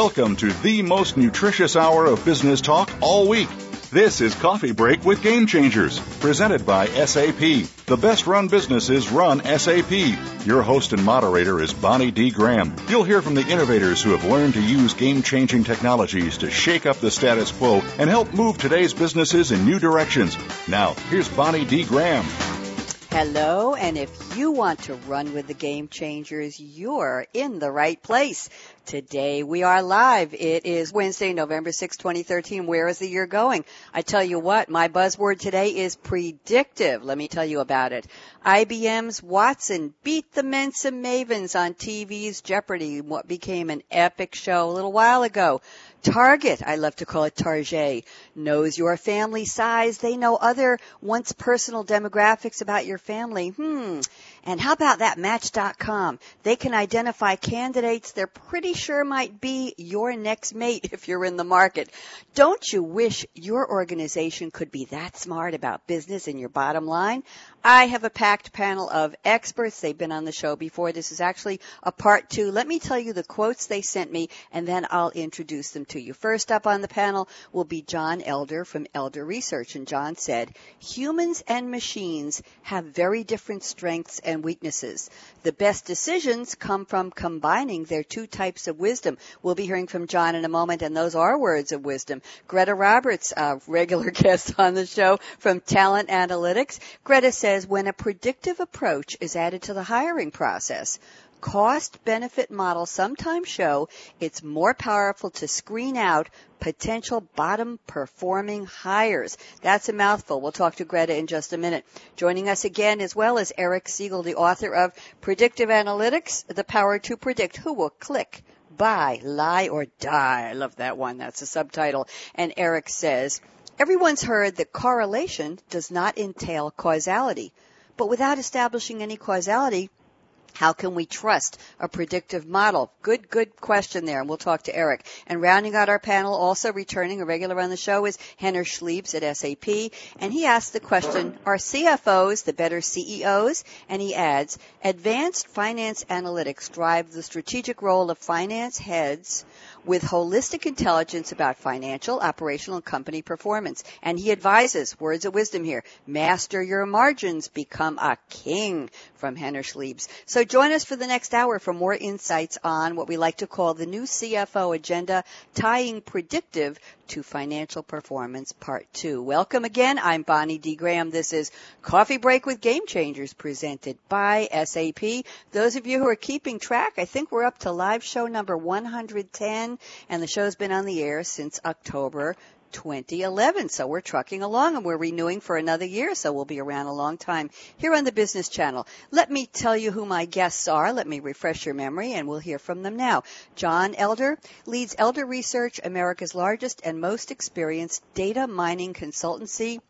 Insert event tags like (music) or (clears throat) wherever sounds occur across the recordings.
Welcome to the most nutritious hour of business talk all week. This is Coffee Break with Game Changers, presented by SAP. The best run businesses run SAP. Your host and moderator is Bonnie D. Graham. You'll hear from the innovators who have learned to use game changing technologies to shake up the status quo and help move today's businesses in new directions. Now, here's Bonnie D. Graham. Hello, and if you want to run with the game changers, you're in the right place. Today we are live. It is Wednesday, November 6, 2013. Where is the year going? I tell you what, my buzzword today is predictive. Let me tell you about it. IBM's Watson beat the Mensa Mavens on TV's Jeopardy, what became an epic show a little while ago. Target, I love to call it Target, knows your family size. They know other once personal demographics about your family. Hmm. And how about that Match.com? They can identify candidates they're pretty sure might be your next mate (laughs) if you're in the market. Don't you wish your organization could be that smart about business and your bottom line? I have a packed panel of experts. They've been on the show before. This is actually a part two. Let me tell you the quotes they sent me and then I'll introduce them to you. First up on the panel will be John Elder from Elder Research. And John said, humans and machines have very different strengths and weaknesses. The best decisions come from combining their two types of wisdom. We'll be hearing from John in a moment, and those are words of wisdom. Greta Roberts, a regular (laughs) guest on the show from Talent Analytics. Greta says when a predictive approach is added to the hiring process, cost benefit models sometimes show it's more powerful to screen out potential bottom performing hires. That's a mouthful. We'll talk to Greta in just a minute. Joining us again as well as Eric Siegel, the author of Predictive Analytics, The Power to Predict Who Will Click buy, lie, or die. I love that one. That's a subtitle. And Eric says, everyone's heard that correlation does not entail causality. But without establishing any causality, how can we trust a predictive model? Good, good question there, and we'll talk to Eric. And rounding out our panel, also returning a regular on the show is Henner Schliebs at SAP, and he asked the question, are CFOs the better CEOs? And he adds, advanced finance analytics drive the strategic role of finance heads with holistic intelligence about financial, operational, and company performance. And he advises, words of wisdom here, master your margins, become a king from Henner Schliebs. So join us for the next hour for more insights on what we like to call the new CFO agenda, tying predictive to financial performance part two. Welcome again. I'm Bonnie D. Graham. This is Coffee Break with Game Changers presented by SAP. Those of you who are keeping track, I think we're up to live show number 110 and the show's been on the air since October 2011. So we're trucking along and we're renewing for another year. So we'll be around a long time here on the Business Channel. Let me tell you who my guests are. Let me refresh your memory and we'll hear from them now. John Elder leads Elder Research, America's largest and most experienced data mining consultancy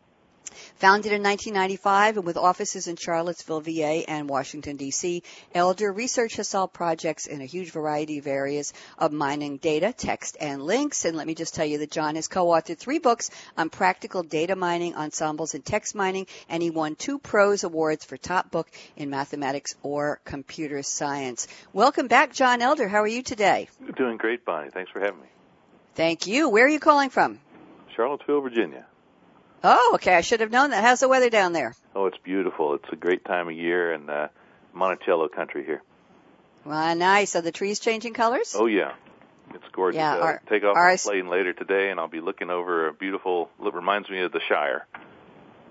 Founded in 1995 and with offices in Charlottesville, VA and Washington, D.C., Elder Research has solved projects in a huge variety of areas of mining data, text, and links. And let me just tell you that John has co-authored three books on practical data mining, ensembles, and text mining, and he won two Prose Awards for top book in mathematics or computer science. Welcome back, John Elder. How are you today? Doing great, Bonnie. Thanks for having me. Thank you. Where are you calling from? Charlottesville, Virginia. Oh, okay. I should have known that. How's the weather down there? Oh, it's beautiful. It's a great time of year in uh, Monticello country here. Well, nice. Are the trees changing colors? Oh yeah, it's gorgeous. Yeah, uh, take off our, my plane later today, and I'll be looking over a beautiful. It reminds me of the Shire.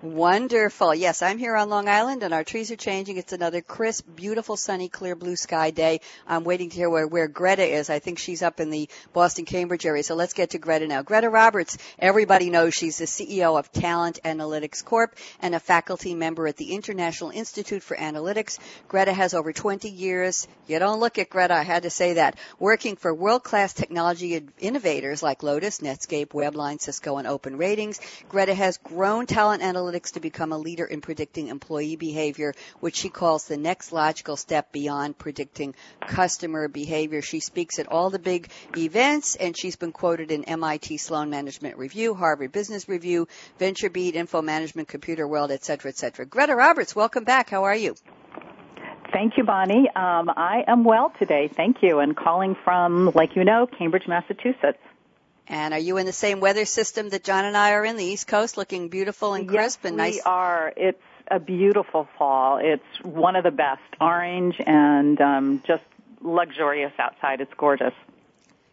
Wonderful. Yes, I'm here on Long Island and our trees are changing. It's another crisp, beautiful, sunny, clear blue sky day. I'm waiting to hear where, where Greta is. I think she's up in the Boston Cambridge area. So let's get to Greta now. Greta Roberts, everybody knows she's the CEO of Talent Analytics Corp and a faculty member at the International Institute for Analytics. Greta has over 20 years. You don't look at Greta, I had to say that. Working for world-class technology innovators like Lotus, Netscape, Webline, Cisco, and Open Ratings. Greta has grown Talent Analytics analytics to become a leader in predicting employee behavior, which she calls the next logical step beyond predicting customer behavior. She speaks at all the big events and she's been quoted in MIT Sloan Management Review, Harvard Business Review, VentureBeat, Info Management, Computer World, etc., etc. Greta Roberts, welcome back. How are you? Thank you, Bonnie. Um, I am well today, thank you, and calling from, like you know, Cambridge, Massachusetts. And are you in the same weather system that John and I are in, the East Coast, looking beautiful and crisp yes, and nice? we are. It's a beautiful fall. It's one of the best. Orange and um, just luxurious outside. It's gorgeous.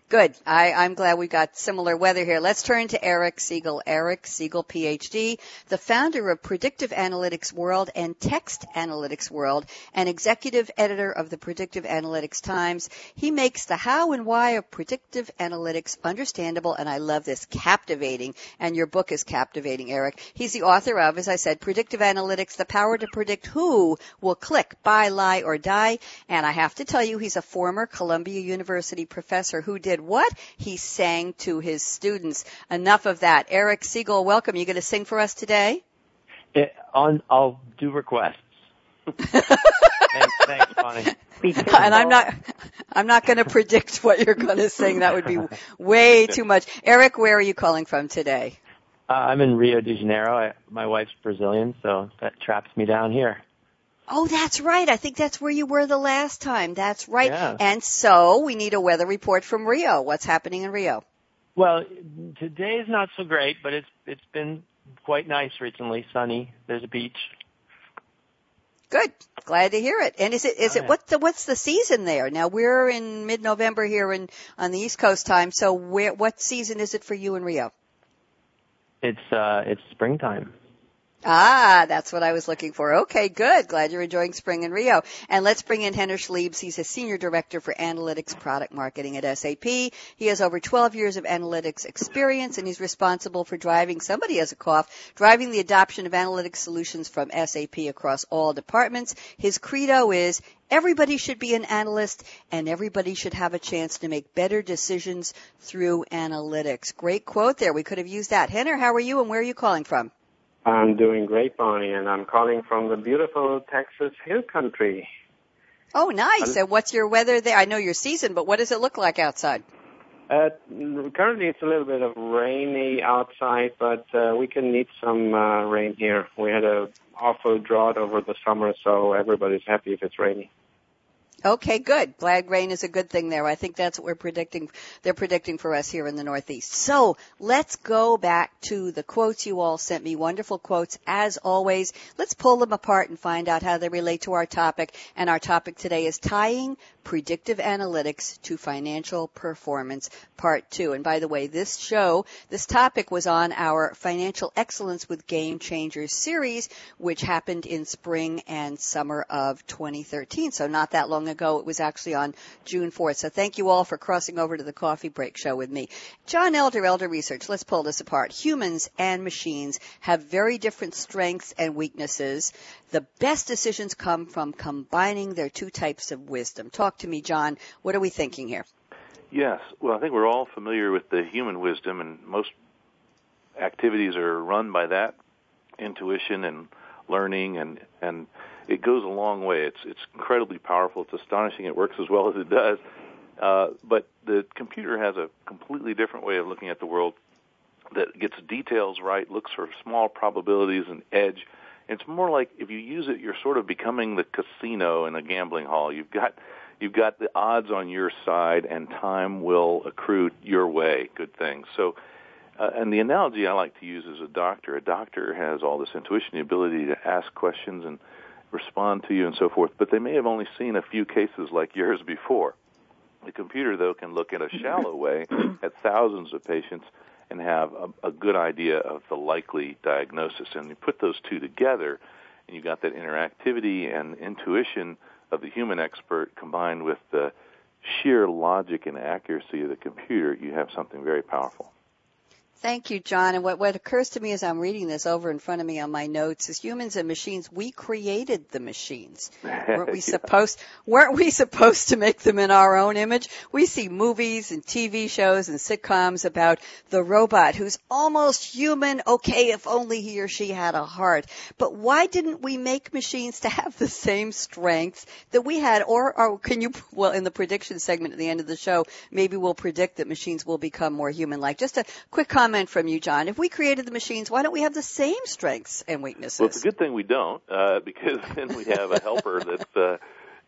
Good. I, I'm glad we got similar weather here. Let's turn to Eric Siegel. Eric Siegel, PhD, the founder of Predictive Analytics World and Text Analytics World, and executive editor of the Predictive Analytics Times. He makes the how and why of predictive analytics understandable, and I love this, captivating. And your book is captivating, Eric. He's the author of, as I said, Predictive Analytics, the power to predict who will click, buy, lie, or die. And I have to tell you, he's a former Columbia University professor who did what? He sang to his students. Enough of that. Eric Siegel, welcome. You going to sing for us today? It, on, I'll do requests. (laughs) thanks, thanks, Bonnie. (laughs) And I'm not, I'm not going to predict what you're going to sing. That would be way (laughs) too much. Eric, where are you calling from today? Uh, I'm in Rio de Janeiro. I, my wife's Brazilian, so that traps me down here. Oh, that's right. I think that's where you were the last time. That's right. Yeah. And so we need a weather report from Rio. What's happening in Rio? Well, today's not so great, but it's it's been quite nice recently. Sunny. There's a beach. Good. Glad to hear it. And is it is Oh, it yeah. what the what's the season there? Now we're in mid-November here in on the East Coast time. So where what season is it for you in Rio? It's uh it's springtime. Ah, that's what I was looking for. Okay, good. Glad you're enjoying spring in Rio. And let's bring in Henner Schliebs. He's a senior director for analytics product marketing at SAP. He has over 12 years of analytics experience and he's responsible for driving, somebody has a cough, driving the adoption of analytics solutions from SAP across all departments. His credo is everybody should be an analyst and everybody should have a chance to make better decisions through analytics. Great quote there. We could have used that. Henner, how are you and where are you calling from? I'm doing great, Bonnie, and I'm calling from the beautiful Texas Hill Country. Oh, nice. And what's your weather there? I know your season, but what does it look like outside? Uh, currently, it's a little bit of rainy outside, but uh, we can need some uh, rain here. We had a awful drought over the summer, so everybody's happy if it's rainy. Okay, good. Glad rain is a good thing there. I think that's what we're predicting. They're predicting for us here in the Northeast. So let's go back to the quotes you all sent me. Wonderful quotes as always. Let's pull them apart and find out how they relate to our topic. And our topic today is tying predictive analytics to financial performance part two. And by the way, this show, this topic was on our financial excellence with game changers series, which happened in spring and summer of 2013. So not that long ago. It was actually on June 4th. So thank you all for crossing over to the coffee break show with me. John Elder, Elder Research. Let's pull this apart. Humans and machines have very different strengths and weaknesses. The best decisions come from combining their two types of wisdom. Talk to me, John. What are we thinking here? Yes. Well, I think we're all familiar with the human wisdom, and most activities are run by that intuition and learning, and and it goes a long way. It's it's incredibly powerful. It's astonishing. It works as well as it does. Uh, but the computer has a completely different way of looking at the world that gets details right, looks for small probabilities and edge. It's more like if you use it, you're sort of becoming the casino in a gambling hall. You've got you've got the odds on your side, and time will accrue your way. Good things. So, uh, and the analogy I like to use is a doctor. A doctor has all this intuition, the ability to ask questions and respond to you and so forth, but they may have only seen a few cases like yours before. The computer, though, can look in a shallow (coughs) way at thousands of patients and have a, a good idea of the likely diagnosis. And you put those two together, and you've got that interactivity and intuition of the human expert combined with the sheer logic and accuracy of the computer, you have something very powerful. Thank you, John. And what, what occurs to me as I'm reading this over in front of me on my notes is humans and machines, we created the machines. Weren't we Yeah. (laughs) supposed, weren't we supposed to make them in our own image? We see movies and TV shows and sitcoms about the robot who's almost human. Okay, if only he or she had a heart. But why didn't we make machines to have the same strengths that we had? Or, or can you, well, in the prediction segment at the end of the show, maybe we'll predict that machines will become more human-like. Just a quick comment from you, John. If we created the machines, why don't we have the same strengths and weaknesses? Well, it's a good thing we don't, uh, (laughs) because then we have a helper that's uh,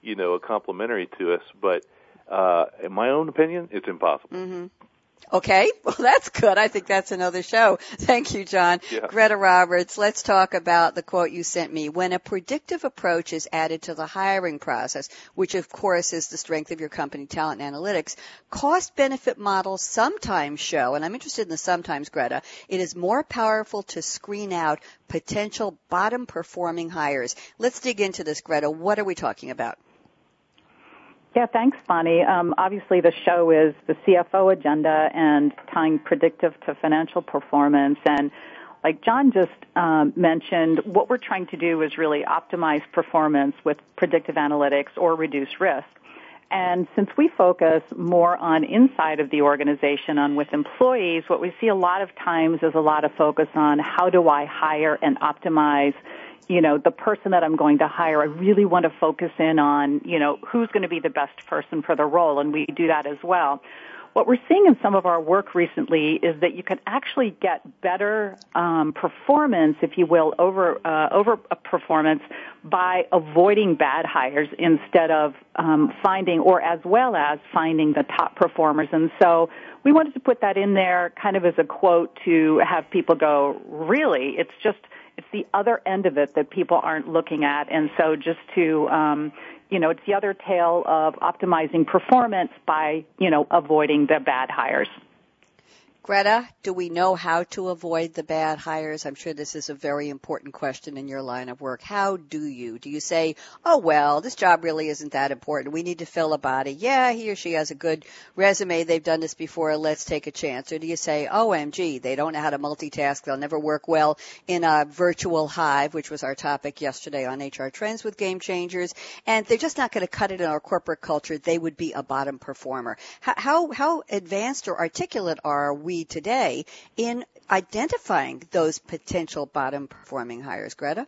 you know, a complementary to us. But uh, in my own opinion, it's impossible. Mm-hmm. Okay, (laughs) well that's good. I think that's another show. Thank you, John. Yeah. Greta Roberts, let's talk about the quote you sent me. When a predictive approach is added to the hiring process, which of course is the strength of your company, Talent Analytics, cost benefit models sometimes show, and I'm interested in the sometimes, Greta, it is more powerful to screen out potential bottom performing hires. Let's dig into this, Greta. What are we talking about? Yeah, thanks, Bonnie. Um, obviously, the show is the CFO agenda and tying predictive to financial performance. And like John just um, mentioned, what we're trying to do is really optimize performance with predictive analytics or reduce risk. And since we focus more on inside of the organization, on with employees, what we see a lot of times is a lot of focus on how do I hire and optimize you know, the person that I'm going to hire, I really want to focus in on, you know, who's going to be the best person for the role, and we do that as well. What we're seeing in some of our work recently is that you can actually get better um, performance, if you will, over uh, over a performance by avoiding bad hires instead of um, finding, or as well as finding the top performers. And so we wanted to put that in there, kind of as a quote to have people go, really, it's just it's the other end of it that people aren't looking at. And so just to, um, you know, it's the other tail of optimizing performance by, you know, avoiding the bad hires. Greta, do we know how to avoid the bad hires? I'm sure this is a very important question in your line of work. How do you? Do you say, oh well, this job really isn't that important. We need to fill a body. Yeah, he or she has a good resume. They've done this before. Let's take a chance. Or do you say, OMG, they don't know how to multitask. They'll never work well in a virtual hive, which was our topic yesterday on HR Trends with Game Changers. And they're just not going to cut it in our corporate culture. They would be a bottom performer. How, how, how advanced or articulate are we today in identifying those potential bottom performing hires, Greta?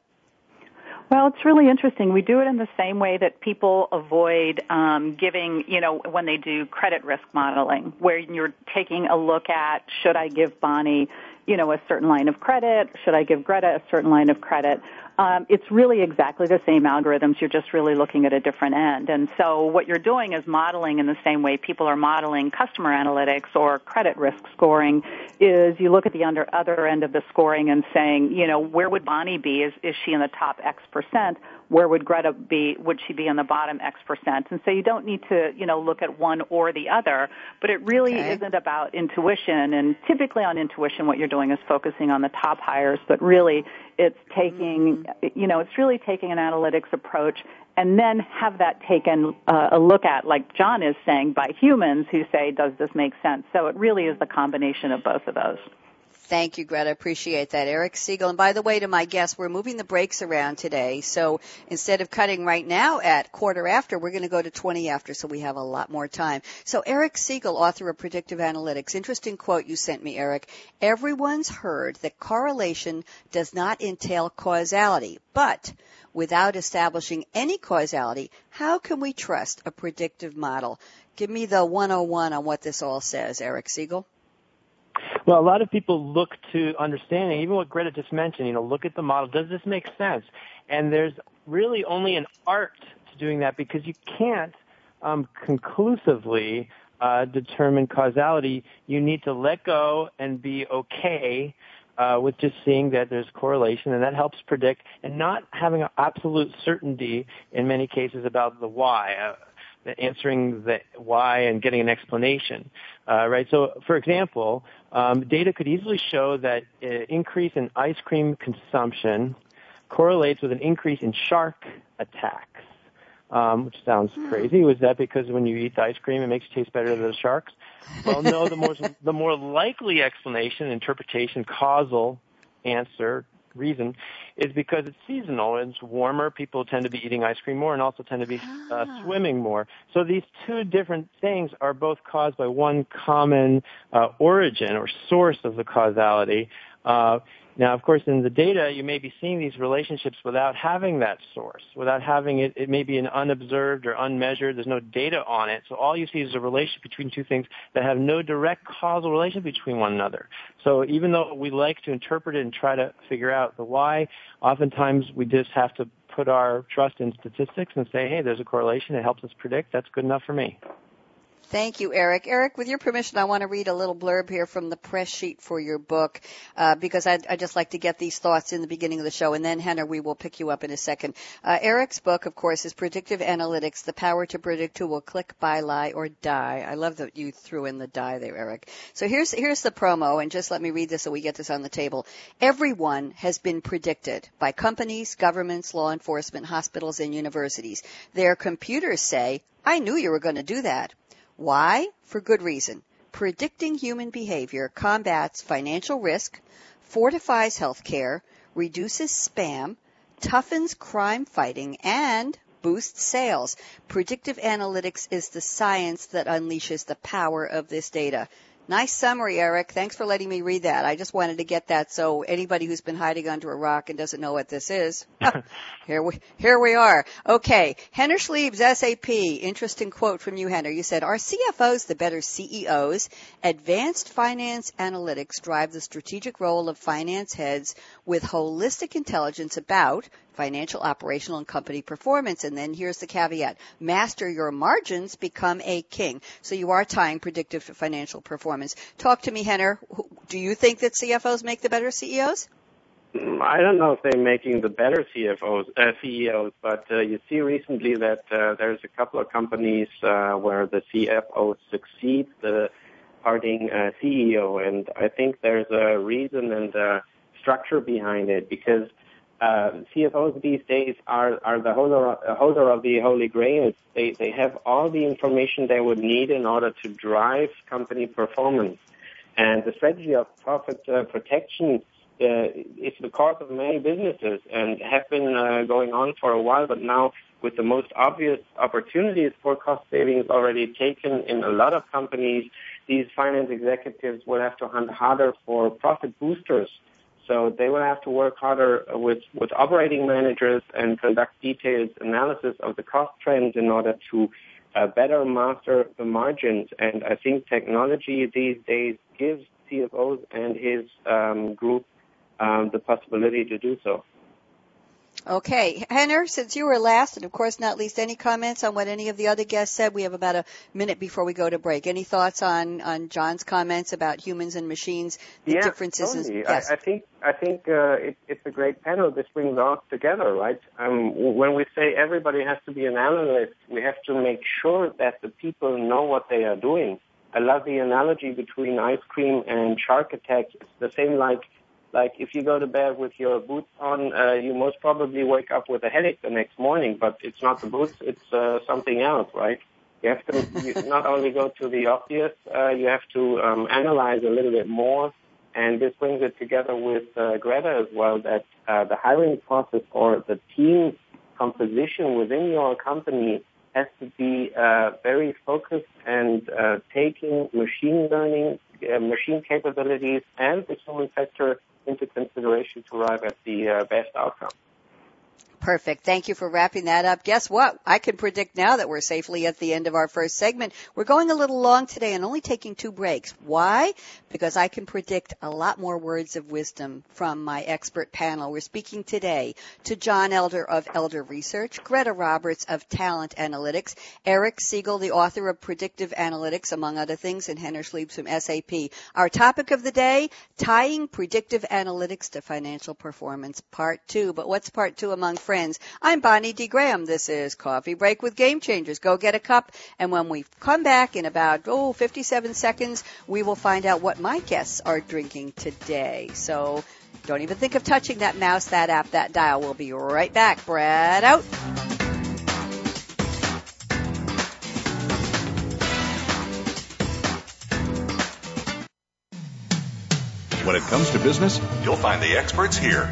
Well, it's really interesting. We do it in the same way that people avoid um, giving, you know, when they do credit risk modeling, where you're taking a look at should I give Bonnie, you know, a certain line of credit? Should I give Greta a certain line of credit? Um, it's really exactly the same algorithms. You're just really looking at a different end. And so what you're doing is modeling in the same way people are modeling customer analytics or credit risk scoring is you look at the under, other end of the scoring and saying, you know, where would Bonnie be? Is, is she in the top X percent? Where would Greta be? Would she be in the bottom X percent? And so you don't need to, you know, look at one or the other, but it really okay. isn't about intuition. And typically on intuition, what you're doing is focusing on the top hires, but really it's taking, mm-hmm. you know, it's really taking an analytics approach and then have that taken uh, a look at, like John is saying, by humans who say, does this make sense? So it really is the combination of both of those. Thank you, Greta. Appreciate that. Eric Siegel. And by the way, to my guests, we're moving the breaks around today. So instead of cutting right now at quarter after, we're going to go to 20 after so we have a lot more time. So Eric Siegel, author of Predictive Analytics. Interesting quote you sent me, Eric. Everyone's heard that correlation does not entail causality, but without establishing any causality, how can we trust a predictive model? Give me the 101 on what this all says, Eric Siegel. Well, a lot of people look to understanding, even what Greta just mentioned, you know, look at the model. Does this make sense? And there's really only an art to doing that because you can't um, conclusively uh, determine causality. You need to let go and be okay uh, with just seeing that there's correlation, and that helps predict, and not having an absolute certainty in many cases about the why. Uh, answering the why and getting an explanation, uh, right? So, for example, um, data could easily show that an increase in ice cream consumption correlates with an increase in shark attacks. Um, which sounds hmm. crazy. Was that because when you eat the ice cream, it makes you taste better than the sharks? Well, no. The more (laughs) the more likely explanation, interpretation, causal answer reason is because it's seasonal. It's warmer. People tend to be eating ice cream more and also tend to be uh, ah. swimming more. So these two different things are both caused by one common uh, origin or source of the causality. Uh, now, of course, in the data, you may be seeing these relationships without having that source, without having it, it may be an unobserved or unmeasured, there's no data on it. So all you see is a relationship between two things that have no direct causal relation between one another. So even though we like to interpret it and try to figure out the why, oftentimes we just have to put our trust in statistics and say, hey, there's a correlation. It helps us predict. That's good enough for me. Thank you, Eric. Eric, with your permission, I want to read a little blurb here from the press sheet for your book uh, because I, I just like to get these thoughts in the beginning of the show, and then Henner, we will pick you up in a second. Uh, Eric's book, of course, is Predictive Analytics: The Power to Predict Who Will Click, Buy, Lie, or Die. I love that you threw in the die there, Eric. So here's here's the promo, and just let me read this so we get this on the table. Everyone has been predicted by companies, governments, law enforcement, hospitals, and universities. Their computers say, "I knew you were going to do that." Why? For good reason. Predicting human behavior combats financial risk, fortifies healthcare, reduces spam, toughens crime fighting, and boosts sales. Predictive analytics is the science that unleashes the power of this data. Nice summary, Eric. Thanks for letting me read that. I just wanted to get that so anybody who's been hiding under a rock and doesn't know what this is, (laughs) here we here we are. Okay, Henner Schliebs, SAP. Interesting quote from you, Henner. You said, "Are CFOs the better CEOs? Advanced finance analytics drive the strategic role of finance heads with holistic intelligence about financial, operational, and company performance. And then here's the caveat. Master your margins, become a king. So you are tying predictive to financial performance. Talk to me, Henner. Do you think that CFOs make the better CEOs? I don't know if they're making the better CFOs, uh, CEOs, but uh, you see recently that uh, there's a couple of companies uh, where the CFO succeeds the parting uh, CEO, and I think there's a reason and a structure behind it because uh, CFOs these days are, are the holder, holder of the holy grail. They, they have all the information they would need in order to drive company performance. And the strategy of profit uh, protection uh, is the cause of many businesses and have been uh, going on for a while, but now with the most obvious opportunities for cost savings already taken in a lot of companies, these finance executives will have to hunt harder for profit boosters so they will have to work harder with, with operating managers and conduct detailed analysis of the cost trends in order to uh, better master the margins. And I think technology these days gives CFOs and his um, group um, the possibility to do so. Okay. Henner, since you were last, and of course not least, any comments on what any of the other guests said? We have about a minute before we go to break. Any thoughts on, on John's comments about humans and machines, the yeah, differences? Totally. yes. I, I think, I think uh, it, it's a great panel. This brings us all together, right? Um, when we say everybody has to be an analyst, we have to make sure that the people know what they are doing. I love the analogy between ice cream and shark attack. It's the same like like if you go to bed with your boots on, uh, you most probably wake up with a headache the next morning, but it's not the boots, it's uh, something else, right? You have to you (laughs) not only go to the obvious, uh, you have to um, analyze a little bit more. And this brings it together with uh, Greta as well, that uh, the hiring process or the team composition within your company has to be uh, very focused and uh, taking machine learning, uh, machine capabilities, and the human factor into consideration to arrive at the uh, best outcome. Perfect. Thank you for wrapping that up. Guess what? I can predict now that we're safely at the end of our first segment. We're going a little long today and only taking two breaks. Why? Because I can predict a lot more words of wisdom from my expert panel. We're speaking today to John Elder of Elder Research, Greta Roberts of Talent Analytics, Eric Siegel, the author of Predictive Analytics, among other things, and Henner Schliebs from SAP. Our topic of the day, tying predictive analytics to financial performance, part two. But what's part two among friends? Friends. I'm Bonnie D. Graham. This is Coffee Break with Game Changers. Go get a cup, and when we come back in about, oh, 57 seconds, we will find out what my guests are drinking today. So don't even think of touching that mouse, that app, that dial. We'll be right back. Brad out. When it comes to business, you'll find the experts here.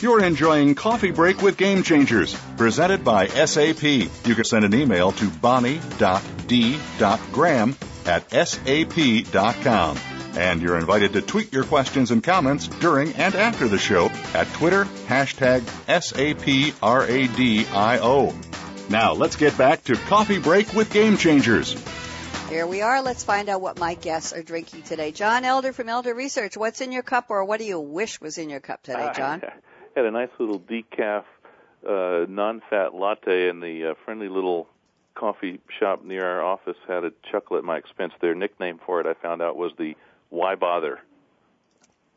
You're enjoying Coffee Break with Game Changers, presented by SAP. You can send an email to bonnie.d.graham at sap.com. And you're invited to tweet your questions and comments during and after the show at Twitter, hashtag SAPRADIO. Now let's get back to Coffee Break with Game Changers. Here we are. Let's find out what my guests are drinking today. John Elder from Elder Research. What's in your cup, or what do you wish was in your cup today, uh, John? (laughs) had a nice little decaf uh, non-fat latte, and the uh, friendly little coffee shop near our office had a chuckle at my expense. Their nickname for it, I found out, was the "Why Bother."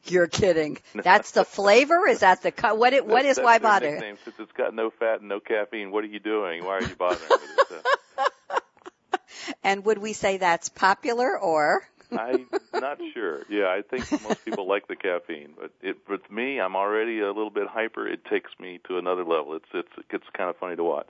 You're kidding. (laughs) That's the flavor. Is that the co- what? It, what is That's why bother? Nickname, since it's got no fat and no caffeine, what are you doing? Why are you bothering with (laughs) it? And would we say that's popular or? I'm not sure. Yeah, I think most people like the caffeine, but it with me, I'm already a little bit hyper. It takes me to another level. It's it's it's kind of funny to watch.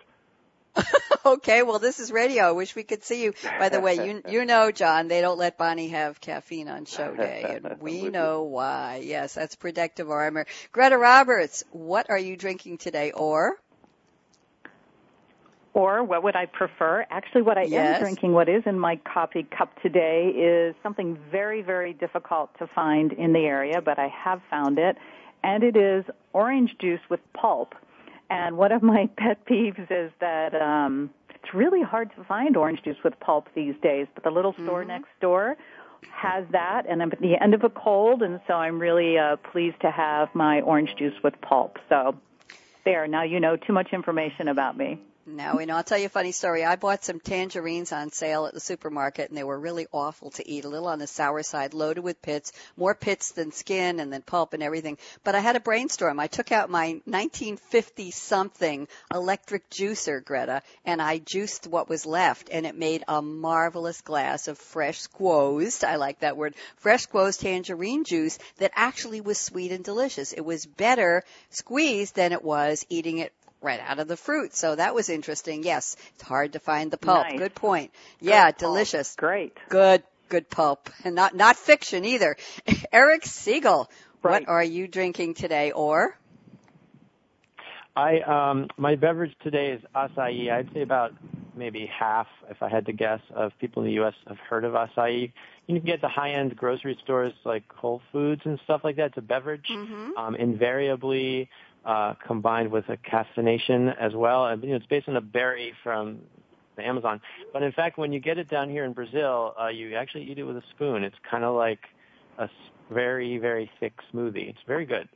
(laughs) okay, well this is radio. I wish we could see you. By the way, you you know, John, they don't let Bonnie have caffeine on show day, (laughs) and we know why. Yes, that's protective armor. Greta Roberts, what are you drinking today? Or Or what would I prefer? Actually, what I Yes. am drinking, what is in my coffee cup today, is something very, very difficult to find in the area, but I have found it, and it is orange juice with pulp. And one of my (laughs) pet peeves is that um, it's really hard to find orange juice with pulp these days, but the little store next door has that, and I'm at the end of a cold, and so I'm really uh, pleased to have my orange juice with pulp. So there, now you know too much information about me. No, know, I'll tell you a funny story. I bought some tangerines on sale at the supermarket and they were really awful to eat, a little on the sour side, loaded with pits, more pits than skin and then pulp and everything. But I had a brainstorm. I took out my 1950 something electric juicer, Greta, and I juiced what was left and it made a marvelous glass of fresh squoze. I like that word. Fresh squoze tangerine juice that actually was sweet and delicious. It was better squeezed than it was eating it right out of the fruit. So that was interesting. Yes, it's hard to find the pulp. Nice. Good point. Yeah, Good pulp. delicious. Great. Good, good pulp. And not, not fiction either. (laughs) Eric Siegel, Right. what are you drinking today or? I um my beverage today is acai. I'd say about maybe half, if I had to guess, of people in the U.S. have heard of acai. You can get the high-end grocery stores like Whole Foods and stuff like that. It's a beverage, Mhm. um, invariably uh, combined with a caffeination as well. And you know, it's based on a berry from the Amazon. But in fact, when you get it down here in Brazil, uh, you actually eat it with a spoon. It's kind of like a very, very thick smoothie. It's very good.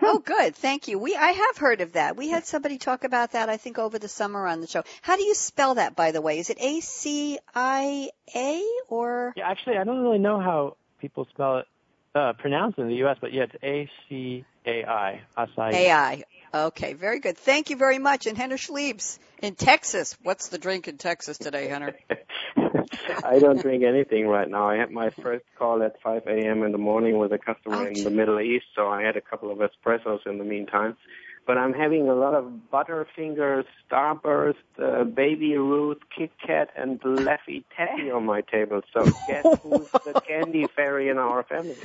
Oh, good. Thank you. We, I have heard of that. We had somebody talk about that, I think, over the summer on the show. How do you spell that, by the way? Is it A-C-I-A or? Yeah, actually, I don't really know how people spell it, uh, pronounce it in the U.S., but yeah, it's A C A I, acai. AI. Okay, very good. Thank you very much. And Henner Schliebs in Texas. What's the drink in Texas today, Henner? (laughs) I don't drink anything right now. I had my first call at 5 a.m. in the morning with a customer Ouch. in the Middle East, so I had a couple of espressos in the meantime. But I'm having a lot of Butterfingers, Starburst, uh, Baby Ruth, Kit Kat, and Laffy Taffy on my table. So guess who's the (laughs) candy fairy in our family?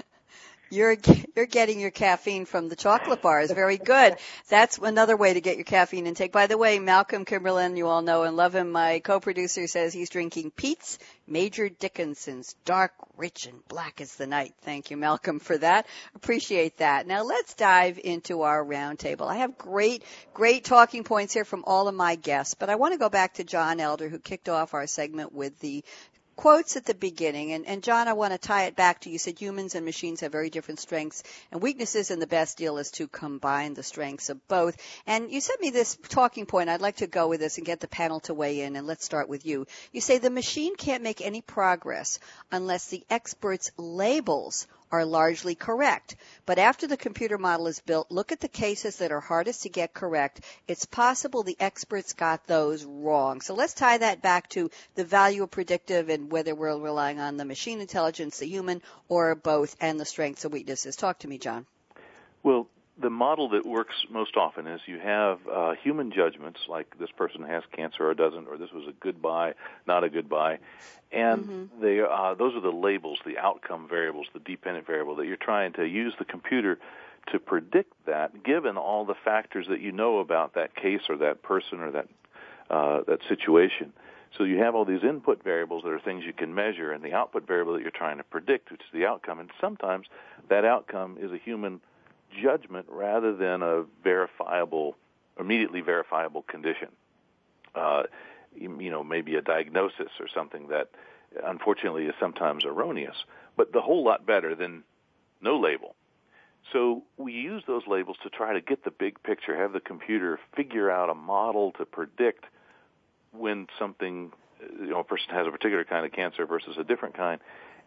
You're (laughs) you're getting your caffeine from the chocolate bars. Very good. That's another way to get your caffeine intake. By the way, Malcolm Kimberlin, you all know and love him. My co-producer says he's drinking Peet's Major Dickason's Dark, Rich, and Black as the Night. Thank you, Malcolm, for that. Appreciate that. Now let's dive into our roundtable. I have great, great talking points here from all of my guests, but I want to go back to John Elder, who kicked off our segment with the quotes at the beginning, and, and John, I want to tie it back to you said humans and machines have very different strengths and weaknesses, and the best deal is to combine the strengths of both. And you sent me this talking point. I'd like to go with this and get the panel to weigh in, and let's start with you. You say the machine can't make any progress unless the expert's labels are largely correct. But after the computer model is built, look at the cases that are hardest to get correct. It's possible the experts got those wrong. So let's tie that back to the value of predictive and whether we're relying on the machine intelligence, the human, or both, and the strengths and weaknesses. Talk to me, John. Well, the model that works most often is you have uh, human judgments, like this person has cancer or doesn't, or this was a good buy, not a good buy, and mm-hmm. they uh, those are the labels, the outcome variables, the dependent variable that you're trying to use the computer to predict that, given all the factors that you know about that case or that person or that uh, that situation. So you have all these input variables that are things you can measure, and the output variable that you're trying to predict, which is the outcome. And sometimes that outcome is a human judgment rather than a verifiable, immediately verifiable condition. Uh, you know, maybe a diagnosis or something that unfortunately is sometimes erroneous, but the whole lot better than no label. So we use those labels to try to get the big picture, have the computer figure out a model to predict when something, you know, a person has a particular kind of cancer versus a different kind,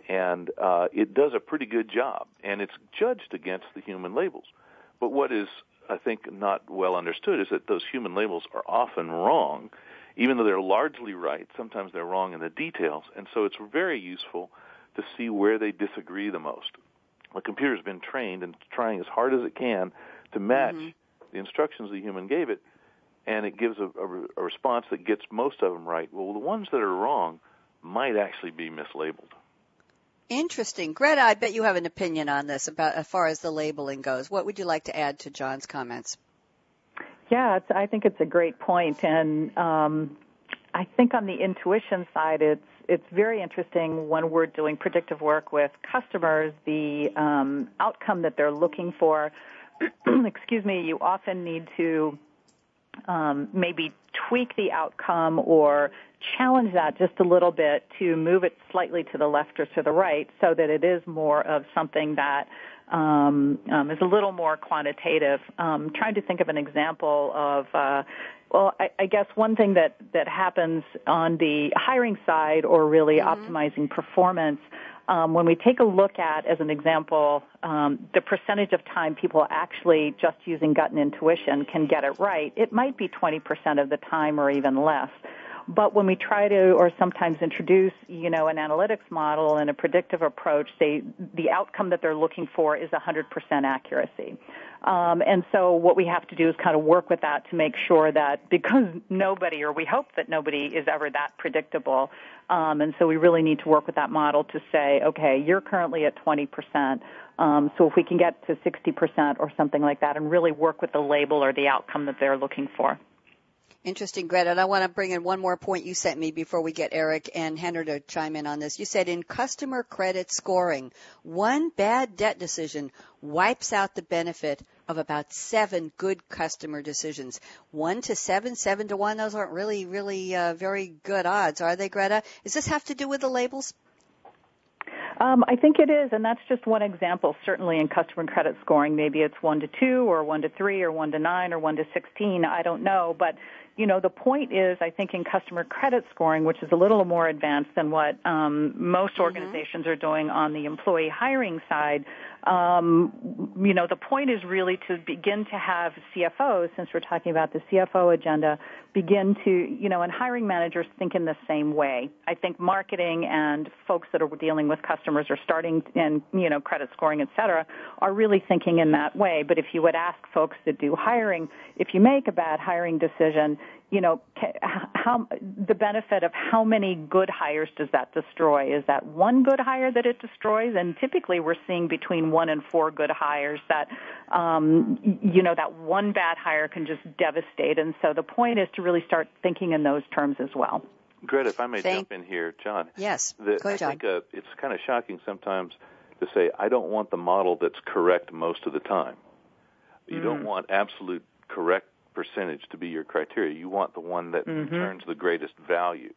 and uh, it does a pretty good job, and it's judged against the human labels. But what is, I think, not well understood is that those human labels are often wrong, even though they're largely right. Sometimes they're wrong in the details, and so it's very useful to see where they disagree the most. The computer's been trained and trying as hard as it can to match mm-hmm. the instructions the human gave it, and it gives a, a, a response that gets most of them right. Well, the ones that are wrong might actually be mislabeled. Interesting. Greta, I bet you have an opinion on this about as far as the labeling goes. What would you like to add to John's comments? Yeah, I think it's a great point, and um, I think on the intuition side, it's it's very interesting when we're doing predictive work with customers. The um, outcome that they're looking for, (clears throat) excuse me, you often need to um, maybe tweak the outcome or challenge that just a little bit to move it slightly to the left or to the right so that it is more of something that um, um, is a little more quantitative. Um, trying to think of an example of, uh, well, I, I, guess one thing that, that happens on the hiring side or really mm-hmm. optimizing performance um, when we take a look at, as an example, um, the percentage of time people actually just using gut and intuition can get it right, it might be 20% of the time or even less. But when we try to, or sometimes introduce, you know, an analytics model and a predictive approach, they, the outcome that they're looking for is 100% accuracy. Um, and so what we have to do is kind of work with that to make sure that because (laughs) nobody, or we hope that nobody is ever that predictable, um, and so we really need to work with that model to say, okay, you're currently at 20%. Um, so if we can get to 60% or something like that and really work with the label or the outcome that they're looking for. Interesting, Greta. And I want to bring in one more point you sent me before we get Eric and Henner to chime in on this. You said in customer credit scoring, one bad debt decision wipes out the benefit of about seven good customer decisions. One to seven, seven to one, those aren't really, really uh, very good odds, are they, Greta? Does this have to do with the labels? Um, I think it is, and that's just one example. Certainly in customer credit scoring, maybe it's one to two, or one to three, or one to nine, or one to sixteen. I don't know, but you know, the point is, I think in customer credit scoring, which is a little more advanced than what um, most mm-hmm. organizations mm-hmm. are doing on the employee hiring side, um, you know, the point is really to begin to have CFOs, since we're talking about the CFO agenda, begin to, you know, and hiring managers think in the same way. I think marketing and folks that are dealing with customers are starting in, you know, credit scoring, et cetera, are really thinking in that way. But if you would ask folks that do hiring, if you make a bad hiring decision, you know, how the benefit of how many good hires does that destroy? Is that one good hire that it destroys? And typically, we're seeing between one and four good hires that, um, you know, that one bad hire can just devastate. And so the point is to really start thinking in those terms as well. Greta, if I may Thank- jump in here, John. Yes. The, Go ahead, John. I think uh, it's kind of shocking sometimes to say, I don't want the model that's correct most of the time. You mm. don't want absolute correct percentage to be your criteria. You want the one that mm-hmm. returns the greatest value.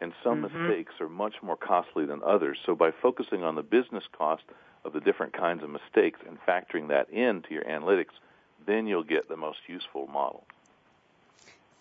And some mm-hmm. mistakes are much more costly than others. So by focusing on the business cost of the different kinds of mistakes and factoring that into your analytics, then you'll get the most useful model.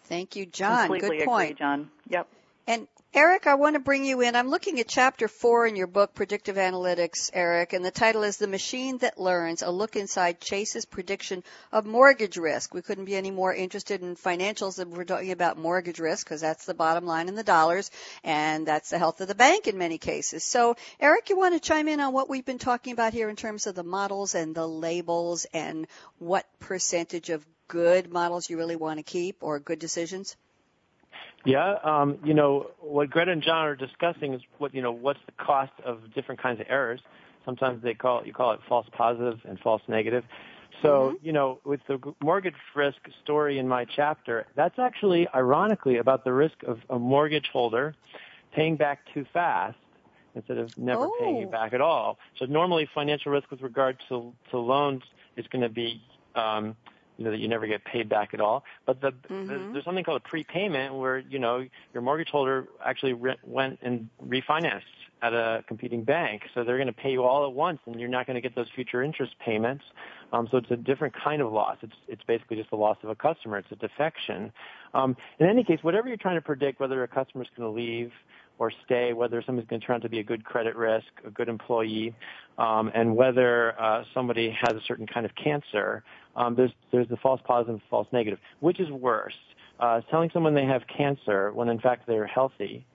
Thank you, John. Completely Good point, agree, John. Yep. And Eric, I want to bring you in. I'm looking at chapter four in your book, Predictive Analytics, Eric, and the title is The Machine That Learns, a look inside Chase's prediction of mortgage risk. We couldn't be any more interested in financials than we're talking about mortgage risk because that's the bottom line in the dollars and that's the health of the bank in many cases. So, Eric, you want to chime in on what we've been talking about here in terms of the models and the labels and what percentage of good models you really want to keep or good decisions? Yeah, um, you know what Greta and John are discussing is what you know what's the cost of different kinds of errors. Sometimes they call it, you call it false positive and false negative. So mm-hmm. you know with the mortgage risk story in my chapter, that's actually ironically about the risk of a mortgage holder paying back too fast instead of never oh. paying you back at all. So normally financial risk with regard to to loans is going to be um, you know that you never get paid back at all. But the, mm-hmm. the there's something called a prepayment where you know your mortgage holder actually re- went and refinanced at a competing bank, so they're going to pay you all at once, and you're not going to get those future interest payments. Um, so it's a different kind of loss. It's it's basically just the loss of a customer. It's a defection. Um, in any case, whatever you're trying to predict, whether a customer is going to leave or stay, whether somebody's going to turn out to be a good credit risk, a good employee, um, and whether uh, somebody has a certain kind of cancer. Um, there's there's the false positive and false negative. Which is worse? Uh, telling someone they have cancer when in fact they're healthy,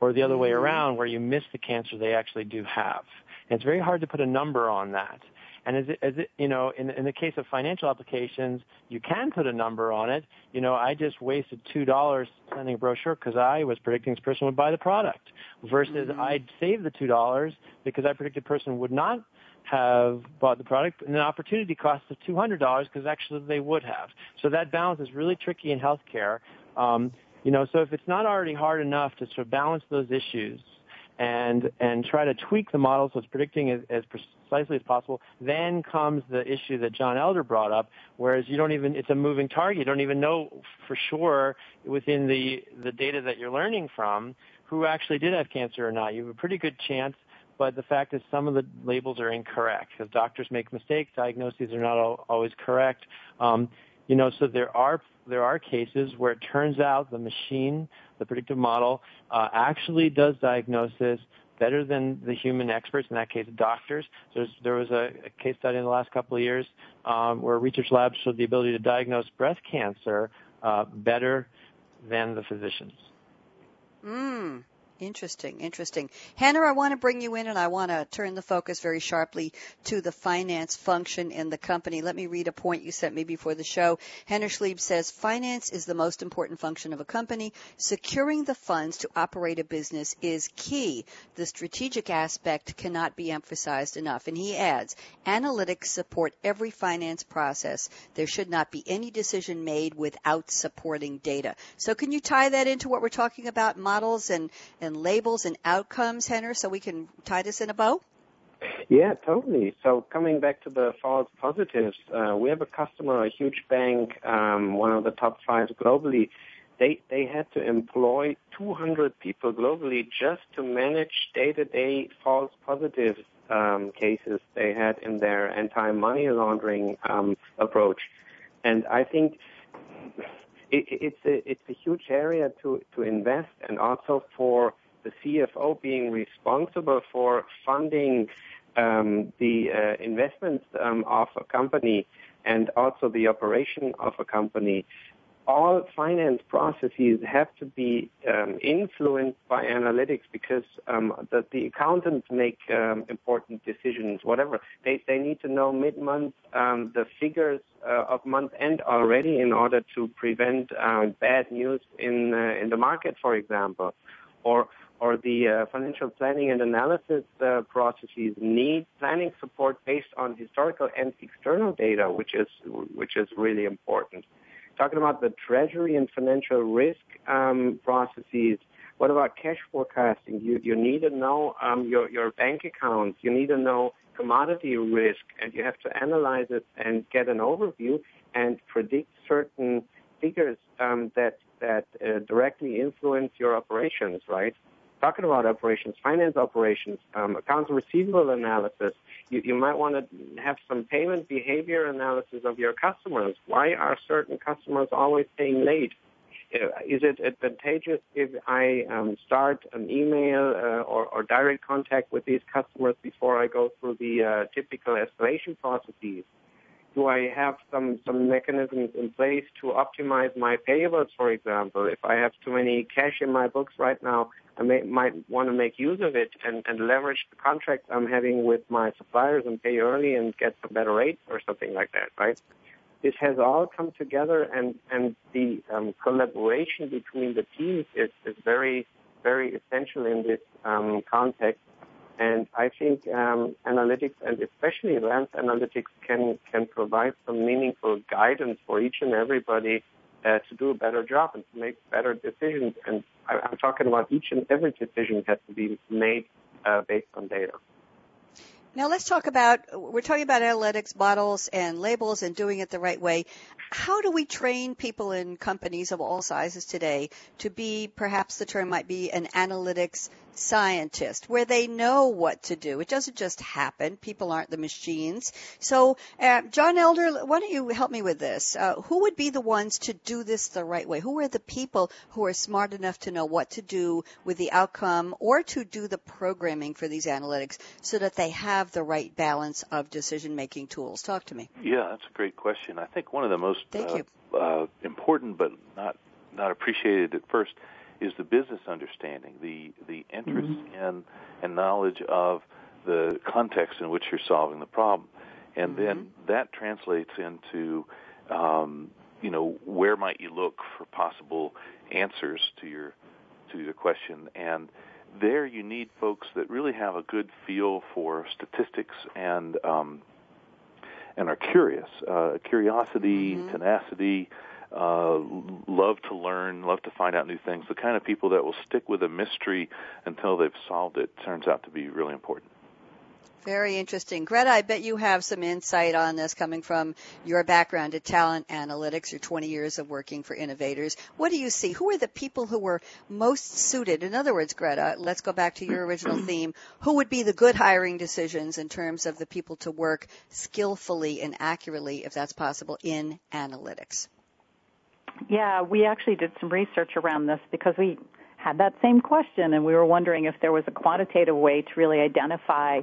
or the other way mm-hmm. around where you miss the cancer they actually do have. And it's very hard to put a number on that. And as it, as it, you know, in, in the case of financial applications, you can put a number on it. You know, I just wasted two dollars sending a brochure because I was predicting this person would buy the product, versus mm-hmm. I'd save the two dollars because I predicted the person would not have bought the product, and an opportunity cost of two hundred dollars because actually they would have. So that balance is really tricky in healthcare. Um, you know, so if it's not already hard enough to sort of balance those issues and and try to tweak the model so it's predicting as, as precisely as possible. Then comes the issue that John Elder brought up, whereas you don't even it's a moving target. You don't even know for sure within the the data that you're learning from who actually did have cancer or not. You have a pretty good chance. But the fact is, some of the labels are incorrect because doctors make mistakes. Diagnoses are not always correct. Um, you know, so there are there are cases where it turns out the machine, the predictive model, uh, actually does diagnosis better than the human experts, in that case, doctors. There was a, a, case study in the last couple of years um, where research labs showed the ability to diagnose breast cancer uh, better than the physicians. Mm. Interesting, interesting. Henner, I want to bring you in and I want to turn the focus very sharply to the finance function in the company. Let me read a point you sent me before the show. Henner Schliebs says, finance is the most important function of a company. Securing the funds to operate a business is key. The strategic aspect cannot be emphasized enough. And he adds, analytics support every finance process. There should not be any decision made without supporting data. So can you tie that into what we're talking about, models and, and and labels and outcomes, Henner, so we can tie this in a bow? Yeah, totally. So coming back to the false positives, uh, we have a customer, a huge bank, um, one of the top five globally. They they had to employ 200 people globally just to manage day-to-day false positive um, cases they had in their anti-money laundering um, approach. And I think it, it's a it's a huge area to to invest, and also for the CFO being responsible for funding um, the uh, investments um, of a company and also the operation of a company. all finance processes have to be um, influenced by analytics because um, the, the, accountants make um, important decisions. Whatever they they need to know mid month um, the figures uh, of month end already in order to prevent uh, bad news in uh, in the market, for example, or or the uh, financial planning and analysis uh, processes need planning support based on historical and external data, which is which is really important talking about the treasury and financial risk um, processes. What about cash forecasting? You you need to know um, your your bank accounts. You need to know commodity risk, and you have to analyze it and get an overview and predict certain figures um, that that uh, directly influence your operations. Right? Talking about operations, finance operations, um, accounts receivable analysis. You, you might want to have some payment behavior analysis of your customers. Why are certain customers always paying late? Uh, is it advantageous if I um, start an email uh, or, or, direct contact with these customers before I go through the uh, typical escalation processes? Do I have some, some mechanisms in place to optimize my payables, for example? If I have too many cash in my books right now, I may, might want to make use of it and, and leverage the contracts I'm having with my suppliers and pay early and get a better rate or something like that, right? This has all come together and, and the um, collaboration between the teams is, is very, very essential in this um, context. And I think um, analytics and especially advanced analytics can, can provide some meaningful guidance for each and everybody uh, to do a better job and to make better decisions. And I, am talking about each and every decision has to be made uh, based on data. Now let's talk about, we're talking about analytics models and labels and doing it the right way. How do we train people in companies of all sizes today to be, perhaps the term might be an analytics scientist, where they know what to do? It doesn't just happen. People aren't the machines. So, uh, John Elder, why don't you help me with this? Uh, who would be the ones to do this the right way? Who are the people who are smart enough to know what to do with the outcome or to do the programming for these analytics so that they have the right balance of decision making tools? Talk to me. Yeah, that's a great question. I think one of the most Thank uh, you. Uh, important but not not appreciated at first is the business understanding, the the interest mm-hmm. in and knowledge of the context in which you're solving the problem, and mm-hmm. then that translates into um, you know where might you look for possible answers to your to your question and there you need folks that really have a good feel for statistics and um, and are curious, uh, curiosity, mm-hmm. tenacity, uh, love to learn, love to find out new things. The kind of people that will stick with a mystery until they've solved it turns out to be really important. Very interesting. Greta, I bet you have some insight on this coming from your background at talent analytics, your 20 years of working for innovators. What do you see? Who are the people who were most suited? In other words, Greta, let's go back to your original (clears throat) theme. Who would be the good hiring decisions in terms of the people to work skillfully and accurately, if that's possible, in analytics? Yeah, we actually did some research around this because we had that same question and we were wondering if there was a quantitative way to really identify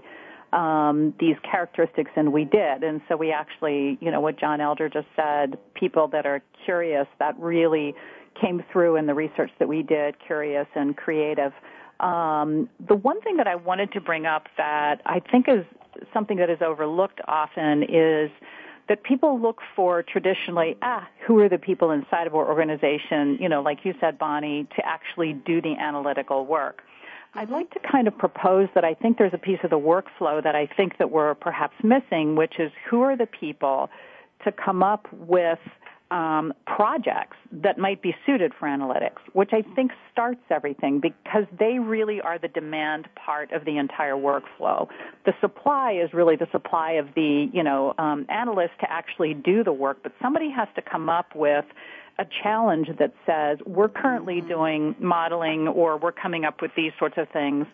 um, these characteristics, and we did. And so we actually, you know, what John Elder just said, people that are curious, that really came through in the research that we did, curious and creative. Um, the one thing that I wanted to bring up that I think is something that is overlooked often is that people look for traditionally, ah, who are the people inside of our organization, you know, like you said, Bonnie, to actually do the analytical work. I'd mm-hmm. like to kind of propose that I think there's a piece of the workflow that I think that we're perhaps missing, which is who are the people to come up with um, projects that might be suited for analytics, which I think starts everything because they really are the demand part of the entire workflow. The supply is really the supply of the you know um, analyst to actually do the work, but somebody has to come up with a challenge that says we're currently mm-hmm. doing modeling or we're coming up with these sorts of things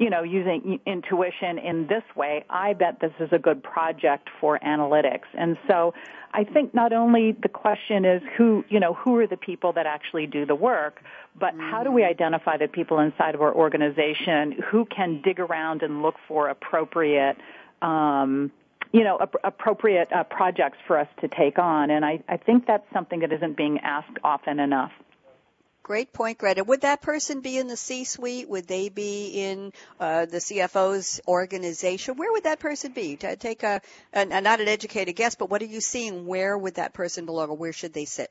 you know, using intuition in this way, I bet this is a good project for analytics. And so I think not only the question is who, you know, who are the people that actually do the work, but how do we identify the people inside of our organization who can dig around and look for appropriate um, you know, ap- appropriate uh, projects for us to take on. And I, I think that's something that isn't being asked often enough. Great point, Greta. Would that person be in the C-suite? Would they be in uh, the CFO's organization? Where would that person be? To take a, a, not an educated guess, but what are you seeing? Where would that person belong, or where should they sit?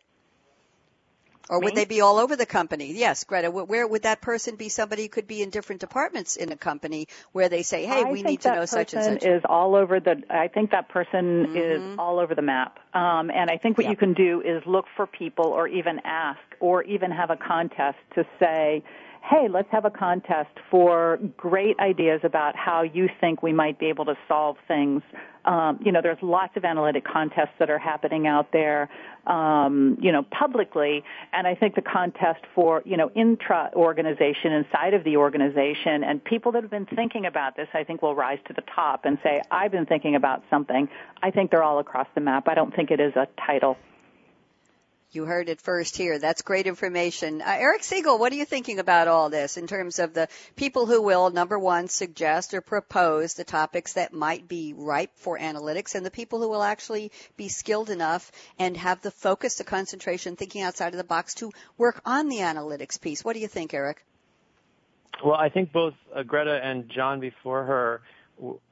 Or would Me? they be all over the company? Yes, Greta. Where would that person be? Somebody who could be in different departments in a company where they say, "Hey, I we need to know such and person such." Is all over the. I think that person Mhm. is all over the map. Um, and I think what Yeah. you can do is look for people, or even ask, or even have a contest to say, "Hey, let's have a contest for great ideas about how you think we might be able to solve things." Um, you know, there's lots of analytic contests that are happening out there, um, you know, publicly, and I think the contest for, you know, intra-organization, inside of the organization, and people that have been thinking about this, I think will rise to the top and say, I've been thinking about something. I think they're all across the map. I don't think it is a title. You heard it first here. That's great information. Uh, Eric Siegel, what are you thinking about all this in terms of the people who will, number one, suggest or propose the topics that might be ripe for analytics and the people who will actually be skilled enough and have the focus, the concentration, thinking outside of the box to work on the analytics piece? What do you think, Eric? Well, I think both uh, Greta and John before her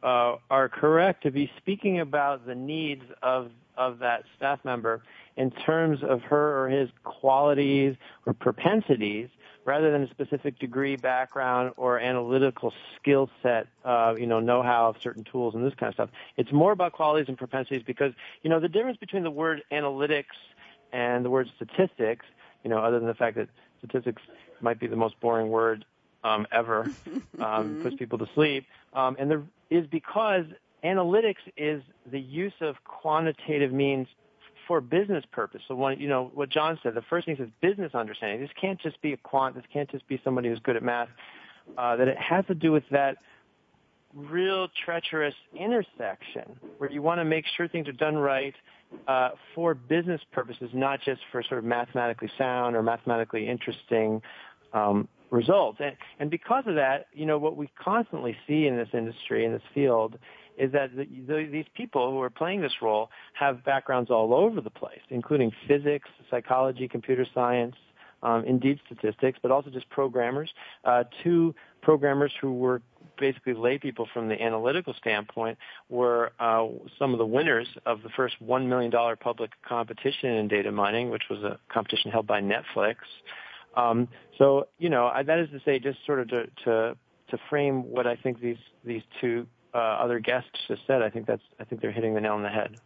uh, are correct to be speaking about the needs of of that staff member in terms of her or his qualities or propensities rather than a specific degree background or analytical skill set, uh, you know, know-how of certain tools and this kind of stuff. It's more about qualities and propensities because, you know, the difference between the word analytics and the word statistics, you know, other than the fact that statistics might be the most boring word um, ever, (laughs) um, puts people to sleep, um, and there is because analytics is the use of quantitative means for business purpose. So one, you know, what John said, the first thing is business understanding. This can't just be a quant. This can't just be somebody who's good at math. Uh, that it has to do with that real treacherous intersection where you want to make sure things are done right uh, for business purposes, not just for sort of mathematically sound or mathematically interesting um, results. And, and because of that, you know, what we constantly see in this industry, in this field, is that the, the, these people who are playing this role have backgrounds all over the place, including physics, psychology, computer science, um, indeed statistics, but also just programmers. Uh, two programmers who were basically lay people from the analytical standpoint were uh, some of the winners of the first $1 million public competition in data mining, which was a competition held by Netflix. Um, so, you know, I, that is to say, just sort of to, to, to frame what I think these, these two Uh, other guests just said, I think that's, I think they're hitting the nail on the head.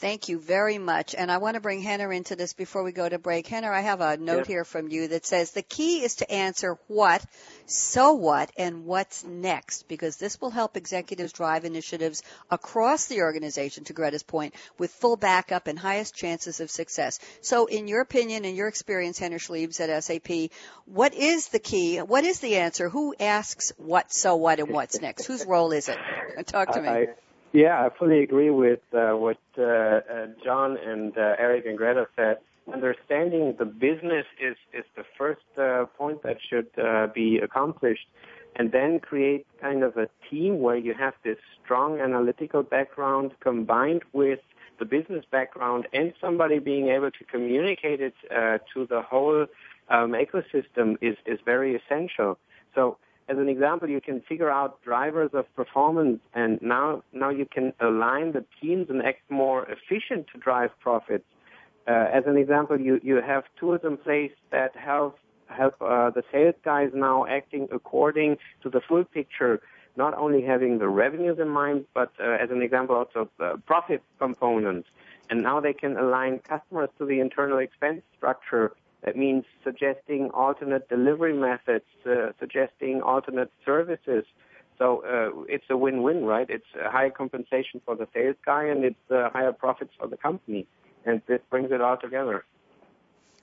Thank you very much. And I want to bring Henner into this before we go to break. Henner, I have a note Yep. here from you that says the key is to answer what, so what, and what's next, because this will help executives drive initiatives across the organization, to Greta's point, with full backup and highest chances of success. So in your opinion and your experience, Henner Schliebs at SAP, what is the key? What is the answer? Who asks what, so what, and what's next? Whose role is it? Talk to me. I, yeah, I fully agree with uh, what uh, uh, John and uh, Eric and Greta said. Understanding the business is is the first uh, point that should uh, be accomplished, and then create kind of a team where you have this strong analytical background combined with the business background and somebody being able to communicate it to the whole um, ecosystem is is very essential. So as an example, you can figure out drivers of performance, and now now you can align the teams and act more efficient to drive profits. Uh, as an example, you you have tools in place that help help uh, the sales guys now acting according to the full picture, not only having the revenues in mind, but uh, as an example also the profit components. And now they can align customers to the internal expense structure that means suggesting alternate delivery methods, uh, suggesting alternate services. So uh, it's a win-win, right? It's a higher compensation for the sales guy, and it's uh, higher profits for the company, and this brings it all together.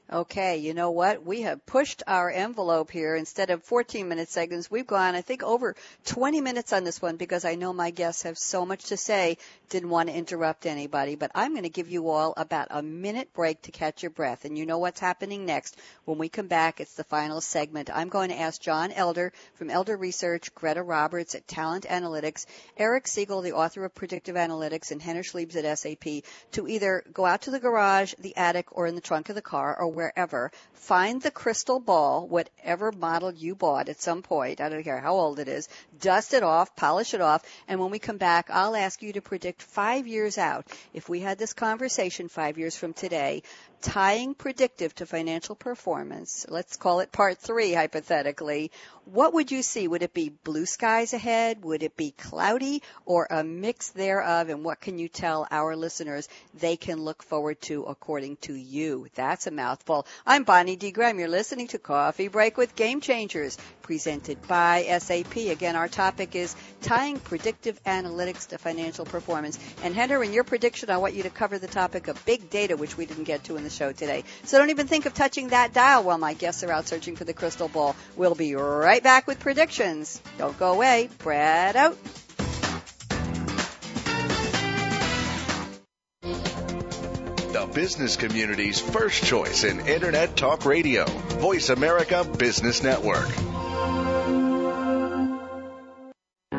Okay, you know what? We have pushed our envelope here. Instead of 14 minute segments, we've gone, I think, over 20 minutes on this one because I know my guests have so much to say. Didn't want to interrupt anybody, but I'm going to give you all about a minute break to catch your breath. And you know what's happening next. When we come back, it's the final segment. I'm going to ask John Elder from Elder Research, Greta Roberts at Talent Analytics, Eric Siegel, the author of Predictive Analytics, and Henner Schliebs at SAP to either go out to the garage, the attic, or in the trunk of the car, or wherever, find the crystal ball, whatever model you bought at some point, I don't care how old it is, dust it off, polish it off, and when we come back, I'll ask you to predict five years out, if we had this conversation five years from today, tying predictive to financial performance, let's call it part three hypothetically, what would you see? Would it be blue skies ahead? Would it be cloudy or a mix thereof? And what can you tell our listeners they can look forward to according to you? That's a mouthful. I'm Bonnie D. Graham. You're listening to Coffee Break with Game Changers, presented by SAP. Again, our topic is tying predictive analytics to financial performance. And Henner, in your prediction, I want you to cover the topic of big data, which we didn't get to in the show today. So don't even think of touching that dial while my guests are out searching for the crystal ball. We'll be right back with predictions. Don't go away. Brad out. The business community's first choice in Internet Talk Radio. Voice America Business Network.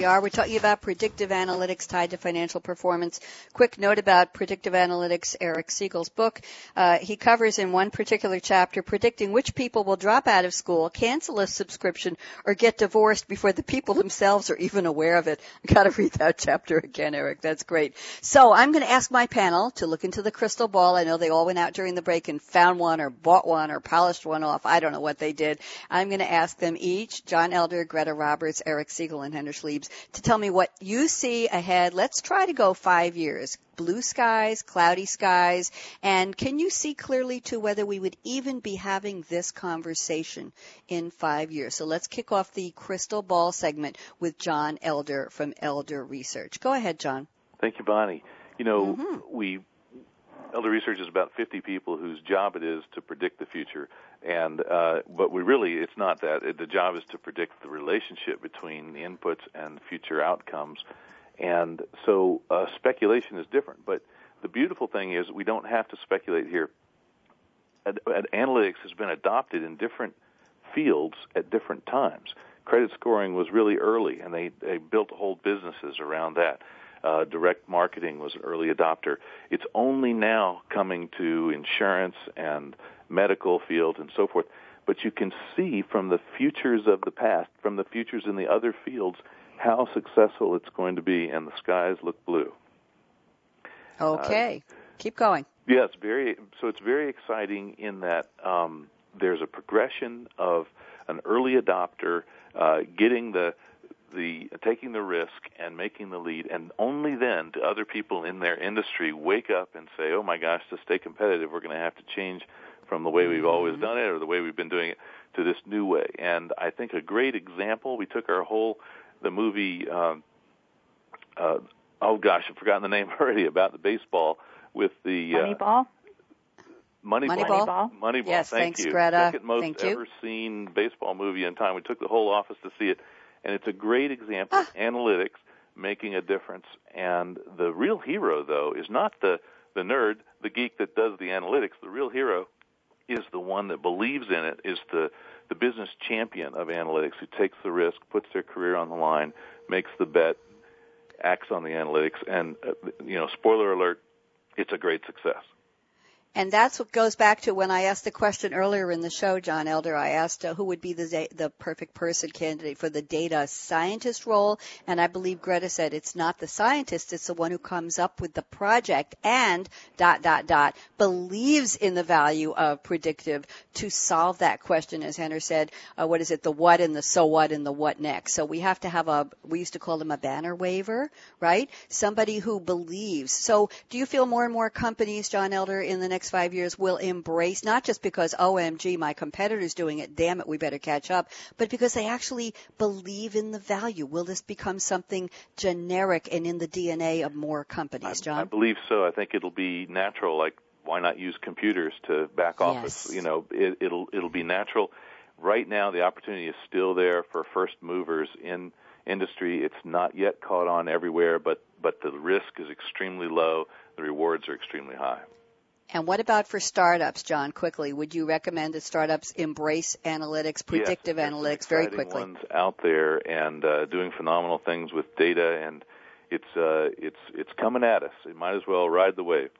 we are. We're talking about predictive analytics tied to financial performance. Quick note about predictive analytics, Eric Siegel's book. Uh, he covers in one particular chapter predicting which people will drop out of school, cancel a subscription, or get divorced before the people themselves are even aware of it. I gotta read that chapter again, Eric. That's great. So I'm gonna ask my panel to look into the crystal ball. I know they all went out during the break and found one or bought one or polished one off. I don't know what they did. I'm gonna ask them each, John Elder, Greta Roberts, Eric Siegel, and Henner Schliebs, to tell me what you see ahead. Let's try to go five years. Blue skies, cloudy skies, and can you see clearly to whether we would even be having this conversation in five years? So let's kick off the crystal ball segment with John Elder from Elder Research. Go ahead, John. Thank you, Bonnie. You know, mm-hmm. we Elder Research is about 50 people whose job it is to predict the future. And uh, but we really it's not that. The job is to predict the relationship between the inputs and future outcomes. And so uh, speculation is different. But the beautiful thing is we don't have to speculate here. Ad- ad- analytics has been adopted in different fields at different times. Credit scoring was really early and they, they built whole businesses around that uh, direct marketing was an early adopter. It's only now coming to insurance and medical field and so forth. But you can see from the futures of the past, from the futures in the other fields, how successful it's going to be, and the skies look blue. Okay, uh, keep going. Yeah, very so. It's very exciting in that um, there's a progression of an early adopter uh, getting the the taking the risk and making the lead, and only then do other people in their industry wake up and say, "Oh my gosh, to stay competitive, we're going to have to change from the way we've always mm-hmm. done it or the way we've been doing it to this new way. And I think a great example, we took our whole, the movie, um, uh, oh gosh, I've forgotten the name (laughs) already, about the baseball with the. Uh, Moneyball? Moneyball. Moneyball. Moneyball. Yes, Thank thanks, you. Greta. Second most Thank you. ever seen baseball movie in time. We took the whole office to see it, and it's a great example Ah. of analytics making a difference. And the real hero, though, is not the the nerd, the geek that does the analytics. The real hero is the one that believes in it. Is the the business champion of analytics who takes the risk, puts their career on the line, makes the bet, acts on the analytics, and uh, you know, spoiler alert, it's a great success. And that's what goes back to when I asked the question earlier in the show, John Elder. I asked uh, who would be the the perfect person candidate for the data scientist role, and I believe Greta said it's not the scientist; it's the one who comes up with the project and dot dot dot believes in the value of predictive to solve that question. As Henner said, uh, what is it? The what and the so what and the what next. So we have to have a we used to call them a banner waver, right? Somebody who believes. So do you feel more and more companies, John Elder, in the next five years will embrace not just because OMG, my competitor's doing it, damn it, we better catch up, but because they actually believe in the value? Will this become something generic and in the DNA of more companies, John? I John? believe so. I think it'll be natural. Like, why not use computers to back office? Yes. You know, it, it'll it'll be natural. Right now, the opportunity is still there for first movers in industry. It's not yet caught on everywhere, but but the risk is extremely low. The rewards are extremely high. And what about for startups, John? Quickly, would you recommend that startups embrace analytics, predictive yes, analytics, very quickly? Ones out there and uh, doing phenomenal things with data, and it's uh, it's it's coming at us. It might as well ride the wave.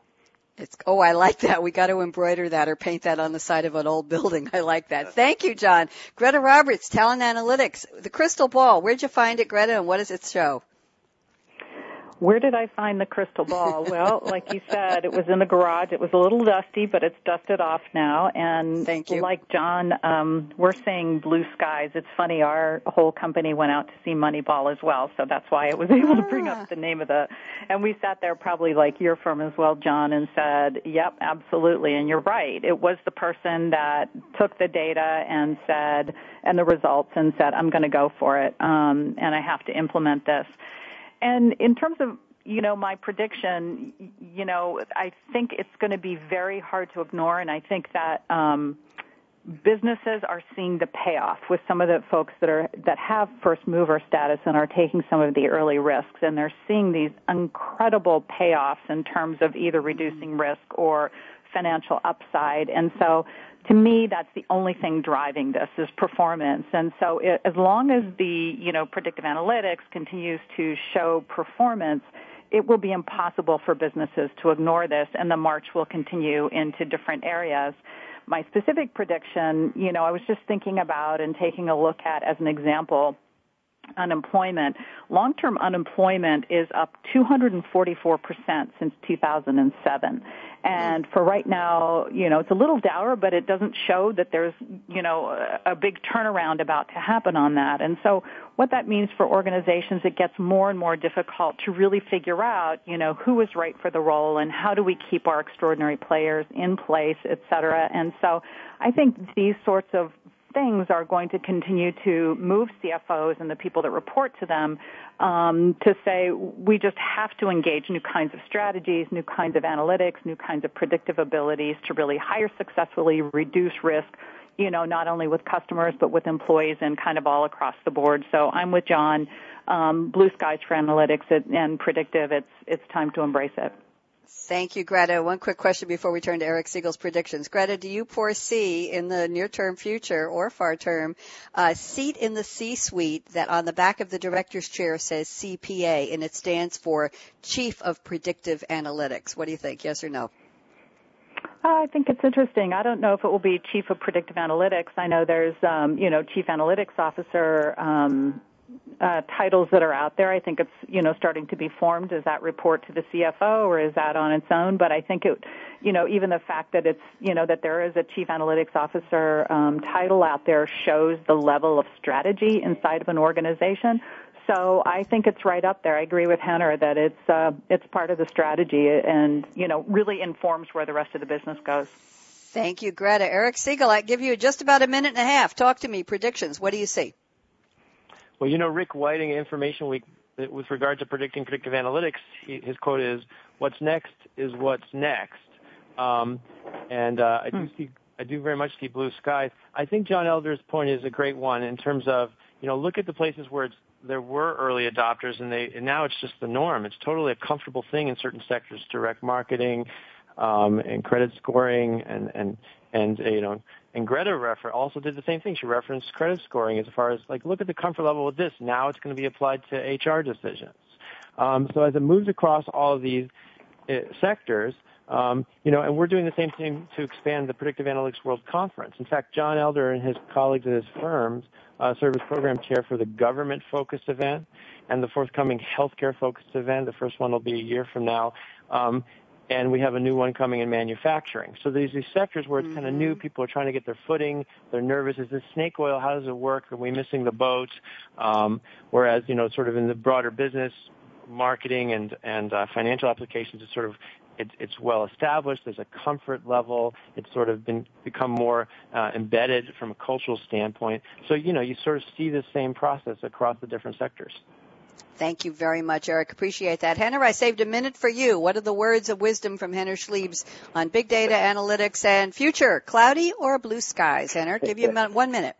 It's, oh, I like that. We got to embroider that or paint that on the side of an old building. (laughs) I like that. Thank you, John. Greta Roberts, Talent Analytics. The crystal ball. Where'd you find it, Greta, and what does it show? Where did I find the crystal ball? (laughs) well, like you said, it was in the garage. It was a little dusty, but it's dusted off now. And Thank you. like John, um, we're seeing blue skies. It's funny, our whole company went out to see Moneyball as well, so that's why it was (laughs) able to bring Ah. up the name of the. And we sat there probably like your firm as well, John, and said, "Yep, absolutely." And you're right. It was the person that took the data and said, and the results, and said, "I'm going to go for it, um, and I have to implement this." And in terms of you know my prediction, you know I think it's going to be very hard to ignore, and I think that um, businesses are seeing the payoff with some of the folks that are that have first mover status and are taking some of the early risks, and they're seeing these incredible payoffs in terms of either reducing risk or financial upside, and so to me, that's the only thing driving this is performance. And so it, as long as the, you know, predictive analytics continues to show performance, it will be impossible for businesses to ignore this and the march will continue into different areas. My specific prediction, you know, I was just thinking about and taking a look at as an example unemployment. Long-term unemployment is up 244% since 2007. And for right now, you know, it's a little dour, but it doesn't show that there's, you know, a, big turnaround about to happen on that. And so what that means for organizations, it gets more and more difficult to really figure out, you know, who is right for the role and how do we keep our extraordinary players in place, et cetera. And so I think these sorts of things are going to continue to move CFOs and the people that report to them um, to say we just have to engage new kinds of strategies, new kinds of analytics, new kinds of predictive abilities to really hire successfully, reduce risk, you know, not only with customers but with employees and kind of all across the board. So I'm with John. Um, blue skies for analytics and predictive. It's it's time to embrace it. Thank you, Greta. One quick question before we turn to Eric Siegel's predictions. Greta, do you foresee in the near-term future or far-term a seat in the C-suite that on the back of the director's chair says CPA and it stands for Chief of Predictive Analytics? What do you think? Yes or no? Uh, I think it's interesting. I don't know if it will be chief of predictive analytics. I know there's, um, you know, chief analytics officer um, uh, titles that are out there. I think it's, you know, starting to be formed. Does that report to the CFO or is that on its own? But I think it, you know, even the fact that it's, you know, that there is a chief analytics officer um, title out there shows the level of strategy inside of an organization. So I think it's right up there. I agree with Henner that it's uh, it's part of the strategy and you know really informs where the rest of the business goes. Thank you, Greta. Eric Siegel, I give you just about a minute and a half. Talk to me. Predictions. What do you see? Well, you know, Rick Whiting, Information Week, with regard to predicting predictive analytics, he, his quote is, "What's next is what's next." Um, and uh, I do hmm. see, I do very much see blue skies. I think John Elder's point is a great one in terms of, you know, look at the places where it's there were early adopters and they and now it's just the norm. It's totally a comfortable thing in certain sectors, direct marketing, um, and credit scoring and and and you know and Greta refer- also did the same thing. She referenced credit scoring as far as like look at the comfort level with this. Now it's going to be applied to HR decisions. Um, so as it moves across all of these uh, sectors, um, you know, and we're doing the same thing to expand the Predictive Analytics World Conference. In fact, John Elder and his colleagues at his firms uh, serve as program chair for the government-focused event and the forthcoming healthcare-focused event. The first one will be a year from now. Um, and we have a new one coming in manufacturing. So there's these sectors where it's mm-hmm. kind of new. People are trying to get their footing. They're nervous. Is this snake oil? How does it work? Are we missing the boat? Um, whereas, you know, sort of in the broader business, marketing and and uh, financial applications, it's sort of it's, it's well established. There's a comfort level. It's sort of been become more uh, embedded from a cultural standpoint. So you know, you sort of see the same process across the different sectors. Thank you very much, Eric. Appreciate that. Henner, I saved a minute for you. What are the words of wisdom from Henner Schliebs on big data analytics and future? Cloudy or blue skies? Henner, give you one minute.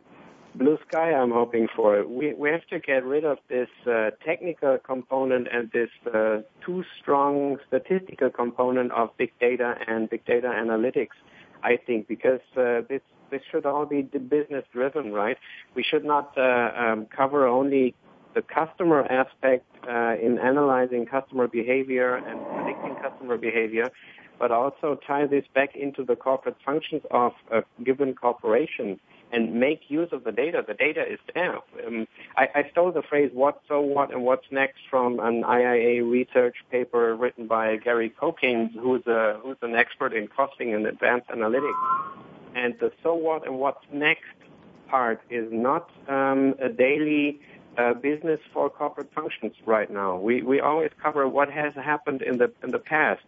Blue sky, I'm hoping for. We we have to get rid of this uh, technical component and this uh, too strong statistical component of big data and big data analytics. I think because uh, this this should all be business driven, right? We should not uh, um, cover only the customer aspect uh, in analyzing customer behavior and predicting customer behavior, but also tie this back into the corporate functions of a given corporation and make use of the data. The data is there. Um, I, I, stole the phrase "what, so what, and what's next" from an IIA research paper written by Gary Cokins, who's a who's an expert in costing and advanced analytics. And the "so what" and "what's next" part is not um, a daily uh, business for corporate functions right now. We we always cover what has happened in the in the past,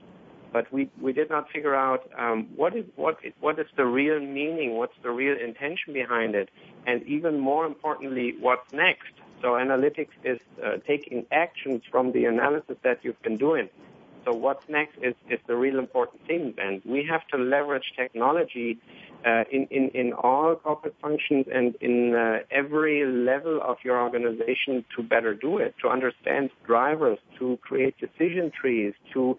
but we we did not figure out um, what is what is, what is the real meaning, what's the real intention behind it, and even more importantly, what's next. So analytics is uh, taking actions from the analysis that you've been doing. So what's next is, is the real important thing, and we have to leverage technology uh, in, in, in all corporate functions and in uh, every level of your organization to better do it, to understand drivers, to create decision trees, to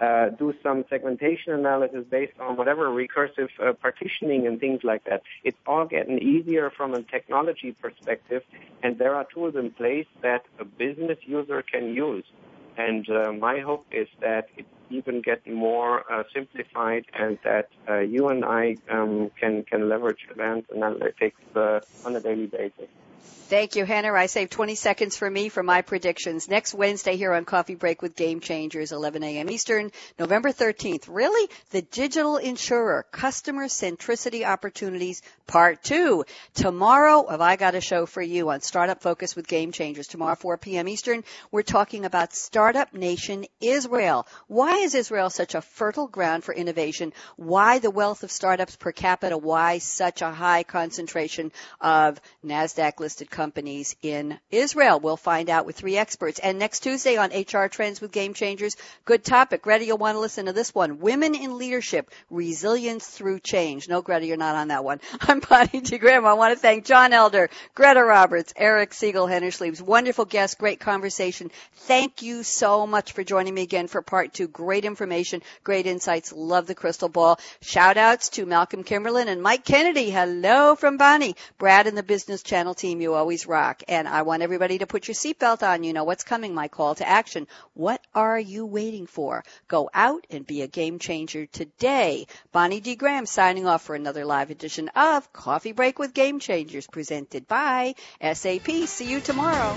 uh, do some segmentation analysis based on whatever recursive uh, partitioning and things like that. It's all getting easier from a technology perspective, and there are tools in place that a business user can use. And uh, my hope is that it even get more uh, simplified and that uh, you and I um, can, can leverage advanced analytics uh, on a daily basis. Thank you, Henner. I saved 20 seconds for me for my predictions. Next Wednesday here on Coffee Break with Game Changers, 11 a.m. Eastern, November 13th. Really? The Digital Insurer, Customer Centricity Opportunities, Part 2. Tomorrow, have I got a show for you on Startup Focus with Game Changers. Tomorrow, 4 p.m. Eastern, we're talking about Startup Nation Israel. Why is Israel such a fertile ground for innovation? Why the wealth of startups per capita? Why such a high concentration of NASDAQ listed companies in Israel. We'll find out with three experts. And next Tuesday on HR Trends with Game Changers, good topic. Greta, you'll want to listen to this one. Women in Leadership, Resilience Through Change. No, Greta, you're not on that one. (laughs) I'm Bonnie D. Graham. I want to thank John Elder, Greta Roberts, Eric Siegel, Henner Schliebs. Wonderful guest, great conversation. Thank you so much for joining me again for part two. Great information, great insights. Love the crystal ball. Shout outs to Malcolm Kimberlin and Mike Kennedy. Hello from Bonnie. Brad and the Business Channel team, you always rock. And I want everybody to put your seatbelt on. You know what's coming, my call to action. What are you waiting for? Go out and be a game changer today. Bonnie D. Graham signing off for another live edition of Coffee Break with Game Changers presented by SAP. See you tomorrow.